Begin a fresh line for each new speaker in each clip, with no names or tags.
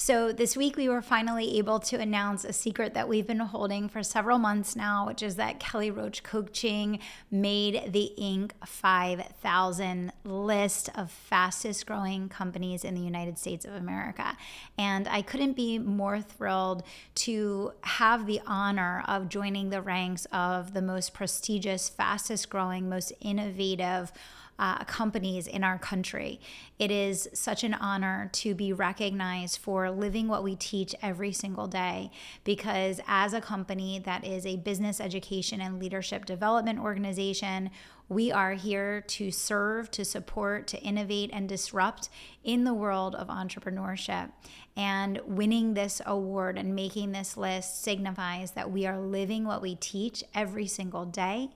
So, this week we were finally able to announce a secret that we've been holding for several months now, which is that Kelly Roach Coaching made the Inc. 5000 list of fastest growing companies in the United States of America. And I couldn't be more thrilled to have the honor of joining the ranks of the most prestigious, fastest growing, most innovative uh, companies in our country. It is such an honor to be recognized for living what we teach every single day because, as a company that is a business education and leadership development organization, we are here to serve, to support, to innovate, and disrupt in the world of entrepreneurship. And winning this award and making this list signifies that we are living what we teach every single day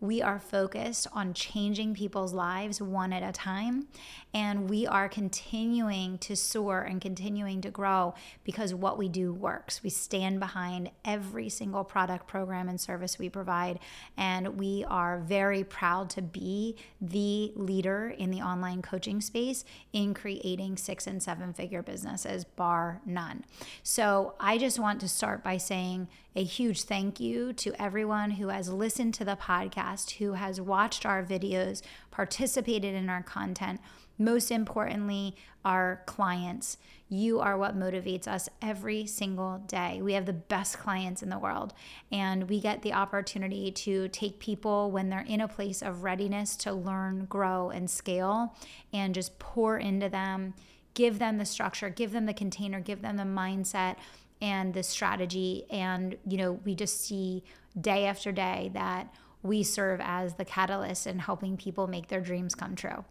we are focused on changing people's lives one at a time. And we are continuing to soar and continuing to grow because what we do works. We stand behind every single product, program, and service we provide. And we are very proud to be the leader in the online coaching space in creating six and seven figure businesses, bar none. So I just want to start by saying a huge thank you to everyone who has listened to the podcast, who has watched our videos, participated in our content. Most importantly, our clients. You are what motivates us every single day. We have the best clients in the world, and we get the opportunity to take people when they're in a place of readiness to learn, grow, and scale, and just pour into them, give them the structure, give them the container, give them the mindset and the strategy. And, you know, we just see day after day that we serve as the catalyst in helping people make their dreams come true.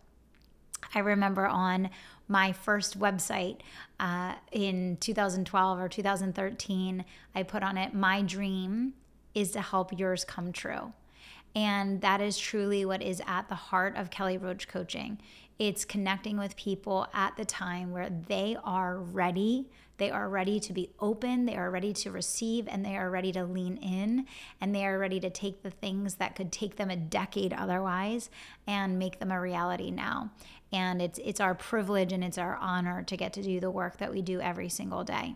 I remember on my first website uh, in 2012 or 2013, I put on it, My dream is to help yours come true. And that is truly what is at the heart of Kelly Roach coaching. It's connecting with people at the time where they are ready they are ready to be open, they are ready to receive, and they are ready to lean in, and they are ready to take the things that could take them a decade otherwise and make them a reality now. And it's it's our privilege and it's our honor to get to do the work that we do every single day.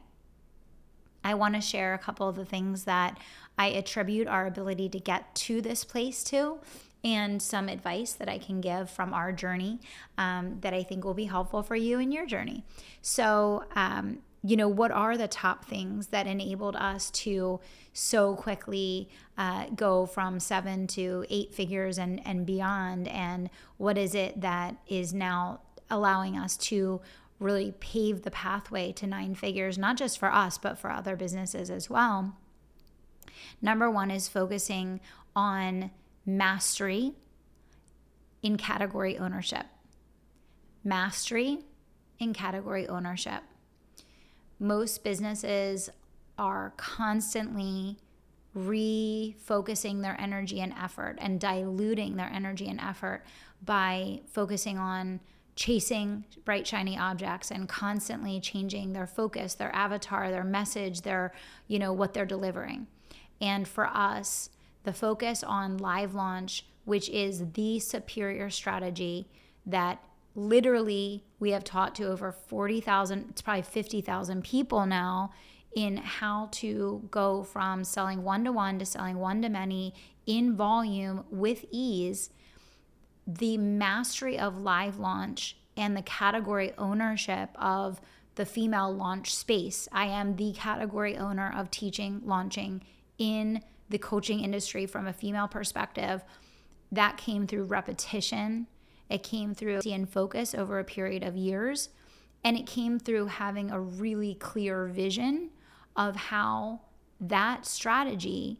I want to share a couple of the things that I attribute our ability to get to this place to and some advice that I can give from our journey um, that I think will be helpful for you in your journey. So, um, you know, what are the top things that enabled us to so quickly uh, go from seven to eight figures and, and beyond? And what is it that is now allowing us to really pave the pathway to nine figures, not just for us, but for other businesses as well? Number one is focusing on mastery in category ownership. Mastery in category ownership most businesses are constantly refocusing their energy and effort and diluting their energy and effort by focusing on chasing bright shiny objects and constantly changing their focus their avatar their message their you know what they're delivering. And for us the focus on live launch which is the superior strategy that literally we have taught to over 40,000 it's probably 50,000 people now in how to go from selling one to one to selling one to many in volume with ease. The mastery of live launch and the category ownership of the female launch space. I am the category owner of teaching launching in the coaching industry from a female perspective. That came through repetition it came through and focus over a period of years. And it came through having a really clear vision of how that strategy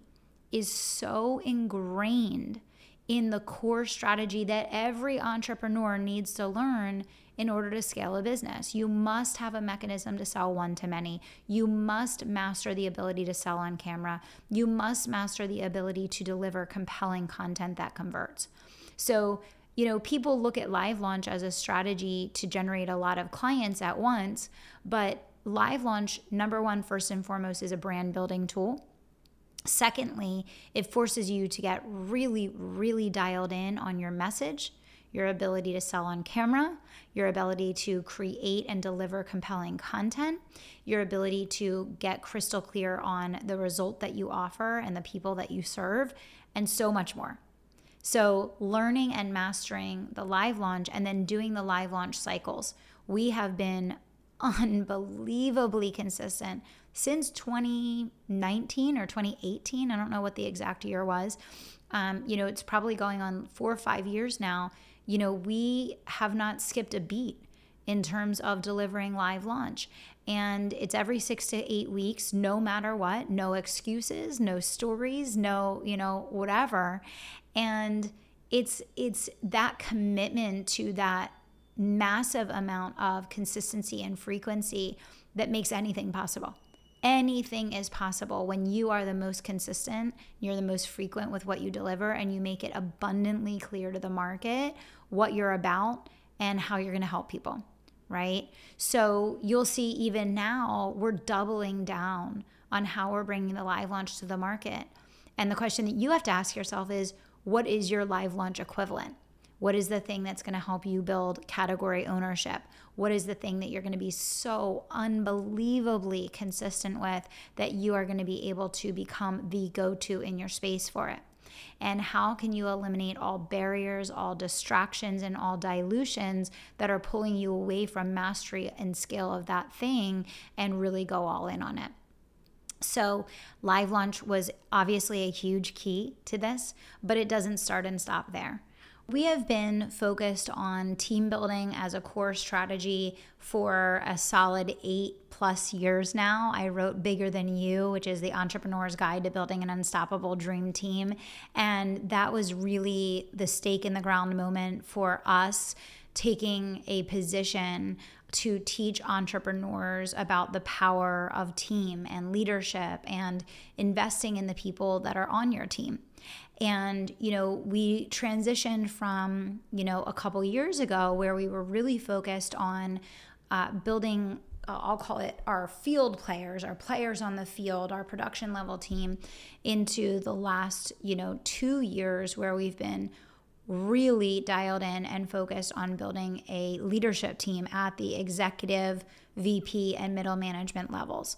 is so ingrained in the core strategy that every entrepreneur needs to learn in order to scale a business. You must have a mechanism to sell one to many. You must master the ability to sell on camera. You must master the ability to deliver compelling content that converts. So, you know, people look at live launch as a strategy to generate a lot of clients at once, but live launch, number one, first and foremost, is a brand building tool. Secondly, it forces you to get really, really dialed in on your message, your ability to sell on camera, your ability to create and deliver compelling content, your ability to get crystal clear on the result that you offer and the people that you serve, and so much more. So, learning and mastering the live launch and then doing the live launch cycles. We have been unbelievably consistent since 2019 or 2018. I don't know what the exact year was. Um, you know, it's probably going on four or five years now. You know, we have not skipped a beat in terms of delivering live launch. And it's every six to eight weeks, no matter what, no excuses, no stories, no, you know, whatever. And it's it's that commitment to that massive amount of consistency and frequency that makes anything possible. Anything is possible when you are the most consistent, you're the most frequent with what you deliver, and you make it abundantly clear to the market what you're about and how you're going to help people, right? So you'll see even now we're doubling down on how we're bringing the live launch to the market. And the question that you have to ask yourself is what is your live launch equivalent? What is the thing that's going to help you build category ownership? What is the thing that you're going to be so unbelievably consistent with that you are going to be able to become the go to in your space for it? And how can you eliminate all barriers, all distractions, and all dilutions that are pulling you away from mastery and scale of that thing and really go all in on it? So, live launch was obviously a huge key to this, but it doesn't start and stop there. We have been focused on team building as a core strategy for a solid eight plus years now. I wrote Bigger Than You, which is the entrepreneur's guide to building an unstoppable dream team. And that was really the stake in the ground moment for us taking a position to teach entrepreneurs about the power of team and leadership and investing in the people that are on your team. And, you know, we transitioned from, you know, a couple years ago where we were really focused on uh, building uh, I'll call it our field players, our players on the field, our production level team, into the last, you know, two years where we've been really dialed in and focused on building a leadership team at the executive, VP, and middle management levels.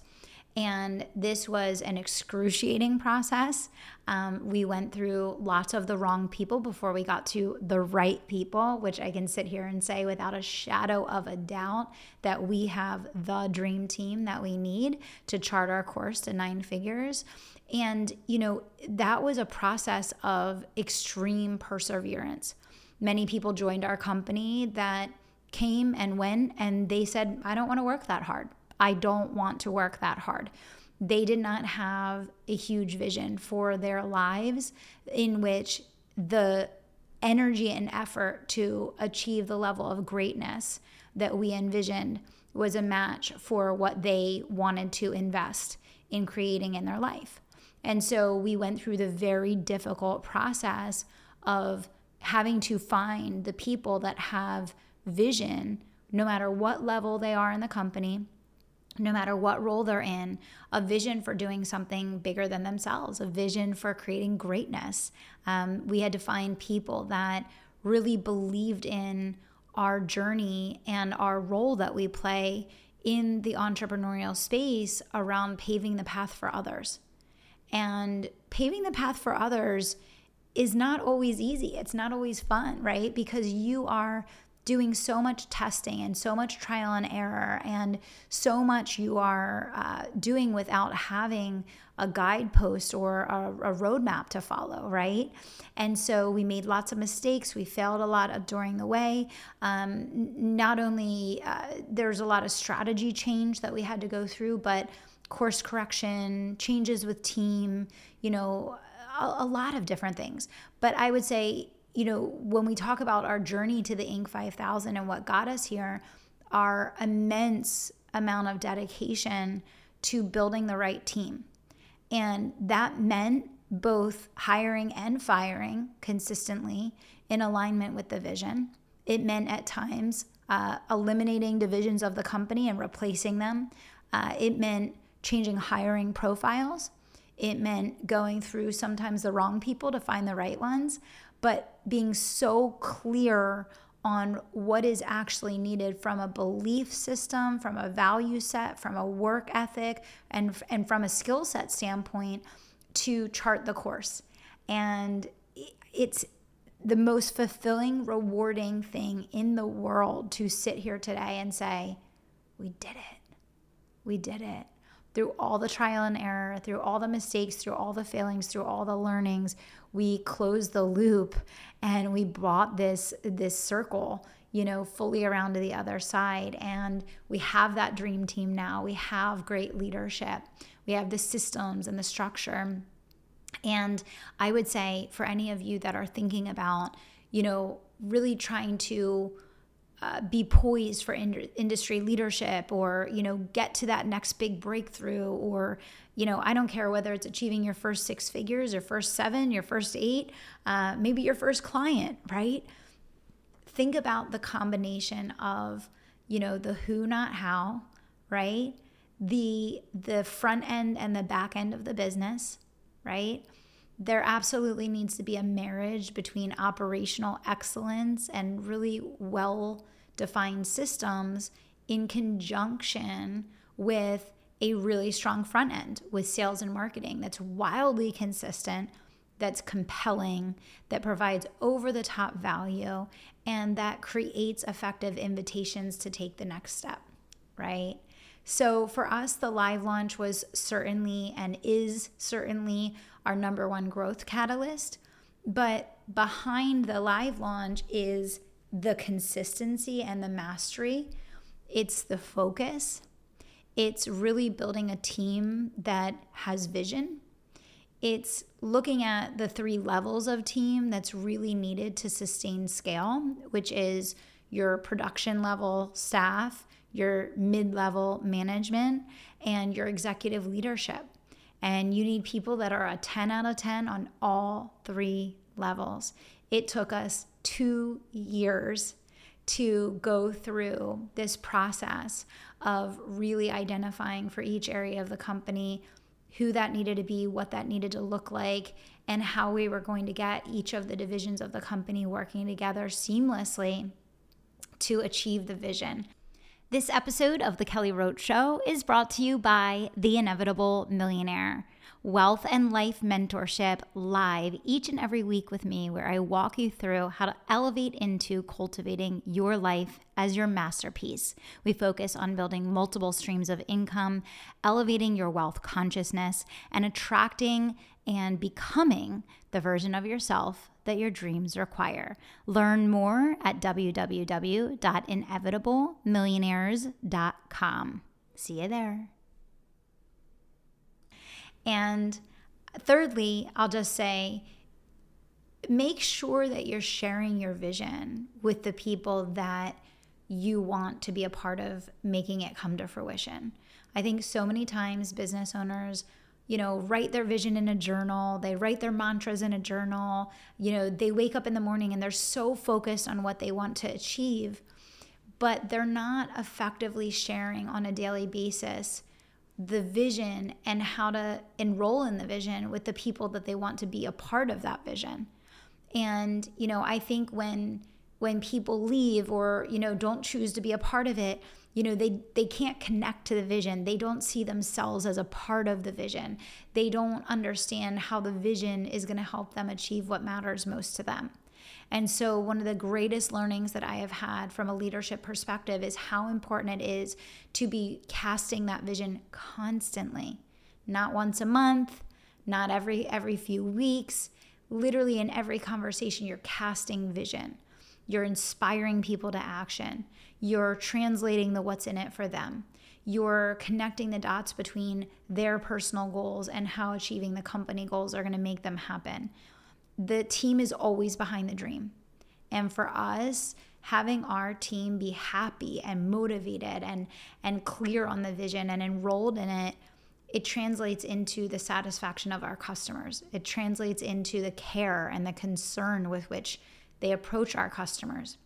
And this was an excruciating process. Um, we went through lots of the wrong people before we got to the right people, which I can sit here and say without a shadow of a doubt that we have the dream team that we need to chart our course to nine figures. And, you know, that was a process of extreme perseverance. Many people joined our company that came and went and they said, I don't want to work that hard. I don't want to work that hard. They did not have a huge vision for their lives in which the energy and effort to achieve the level of greatness that we envisioned was a match for what they wanted to invest in creating in their life. And so we went through the very difficult process of having to find the people that have vision, no matter what level they are in the company, no matter what role they're in, a vision for doing something bigger than themselves, a vision for creating greatness. Um, we had to find people that really believed in our journey and our role that we play in the entrepreneurial space around paving the path for others. And paving the path for others is not always easy. It's not always fun, right? Because you are doing so much testing and so much trial and error, and so much you are uh, doing without having a guidepost or a, a, roadmap to follow, right? And so we made lots of mistakes. We failed a lot during the way. Um, not only uh, there's a lot of strategy change that we had to go through, but course correction, changes with team, you know, a, a lot of different things. But I would say, you know, when we talk about our journey to the Inc. 5000 and what got us here, our immense amount of dedication to building the right team. And that meant both hiring and firing consistently in alignment with the vision. It meant at times uh, eliminating divisions of the company and replacing them. Uh, it meant changing hiring profiles. It meant going through sometimes the wrong people to find the right ones, but being so clear on what is actually needed from a belief system, from a value set, from a work ethic, and, and from a skill set standpoint to chart the course. And it's the most fulfilling, rewarding thing in the world to sit here today and say, We did it. We did it through all the trial and error, through all the mistakes, through all the failings, through all the learnings, we closed the loop and we brought this this circle, you know, fully around to the other side. And we have that dream team now. We have great leadership. We have the systems and the structure. And I would say for any of you that are thinking about, you know, really trying to uh, be poised for in- industry leadership or you know get to that next big breakthrough or you know i don't care whether it's achieving your first six figures your first seven your first eight uh, maybe your first client right? Think about the combination of you know the who not how right? The the front end and the back end of the business right there absolutely needs to be a marriage between operational excellence and really well defined systems in conjunction with a really strong front end with sales and marketing that's wildly consistent, that's compelling, that provides over the top value, and that creates effective invitations to take the next step, right? So for us, the live launch was certainly and is certainly our number one growth catalyst. But behind the live launch is the consistency and the mastery, it's the focus. It's really building a team that has vision. It's looking at the three levels of team that's really needed to sustain scale, which is your production level staff, your mid level management, and your executive leadership. And you need people that are a 10 out of 10 on all three levels. It took us two years to go through this process of really identifying for each area of the company who that needed to be, what that needed to look like, and how we were going to get each of the divisions of the company working together seamlessly to achieve the vision. This episode of The Kelly Roach Show is brought to you by The Inevitable Millionaire wealth and life mentorship live each and every week with me, where I walk you through how to elevate into cultivating your life as your masterpiece. We focus on building multiple streams of income, elevating your wealth consciousness, and attracting and becoming the version of yourself that your dreams require. Learn more at www.inevitablemillionaires.com. See you there. And thirdly, I'll just say, make sure that you're sharing your vision with the people that you want to be a part of making it come to fruition. I think so many times business owners, you know, write their vision in a journal, they write their mantras in a journal, you know, they wake up in the morning and they're so focused on what they want to achieve, but they're not effectively sharing on a daily basis the vision and how to enroll in the vision with the people that they want to be a part of that vision. And you know, I think when when people leave or you know don't choose to be a part of it, you know, they they can't connect to the vision. They don't see themselves as a part of the vision. They don't understand how the vision is going to help them achieve what matters most to them. And so, one of the greatest learnings that I have had from a leadership perspective is how important it is to be casting that vision constantly, not once a month, not every every few weeks, literally in every conversation you're casting vision. You're inspiring people to action. You're translating the what's in it for them. you're connecting the dots between their personal goals and how achieving the company goals are going to make them happen. The team is always behind the dream. And for us, having our team be happy and motivated and and clear on the vision and enrolled in it it translates into the satisfaction of our customers it translates into the care and the concern with which they approach our customers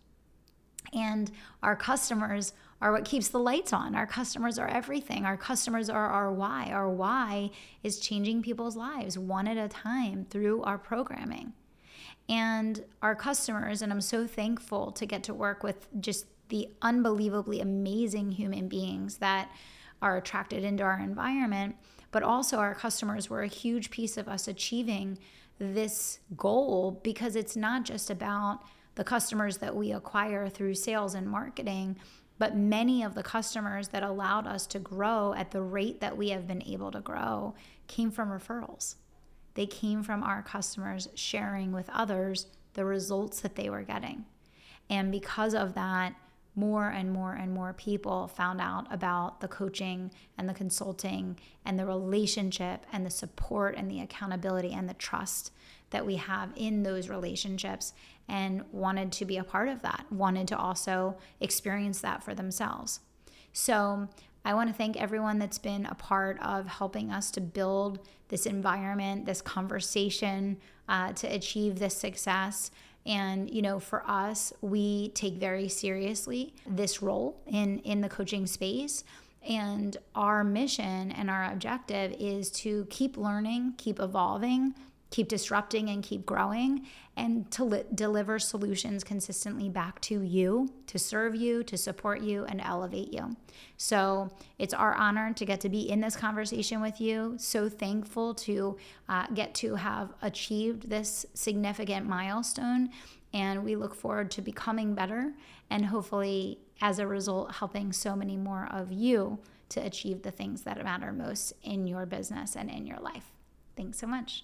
and our customers are what keeps the lights on. Our customers are everything. Our customers are our why. Our why is changing people's lives one at a time through our programming. And our customers, and I'm so thankful to get to work with just the unbelievably amazing human beings that are attracted into our environment, but also our customers were a huge piece of us achieving this goal because it's not just about the customers that we acquire through sales and marketing, but many of the customers that allowed us to grow at the rate that we have been able to grow came from referrals. They came from our customers sharing with others the results that they were getting. And because of that, more and more and more people found out about the coaching and the consulting and the relationship and the support and the accountability and the trust that we have in those relationships and wanted to be a part of that, wanted to also experience that for themselves. So, I want to thank everyone that's been a part of helping us to build this environment, this conversation uh, to achieve this success. And you know, for us, we take very seriously this role in in the coaching space. And our mission and our objective is to keep learning, keep evolving, keep disrupting and keep growing and to li- deliver solutions consistently back to you to serve you to support you and elevate you. So it's our honor to get to be in this conversation with you. So thankful to uh, get to have achieved this significant milestone and we look forward to becoming better and hopefully as a result helping so many more of you to achieve the things that matter most in your business and in your life. Thanks so much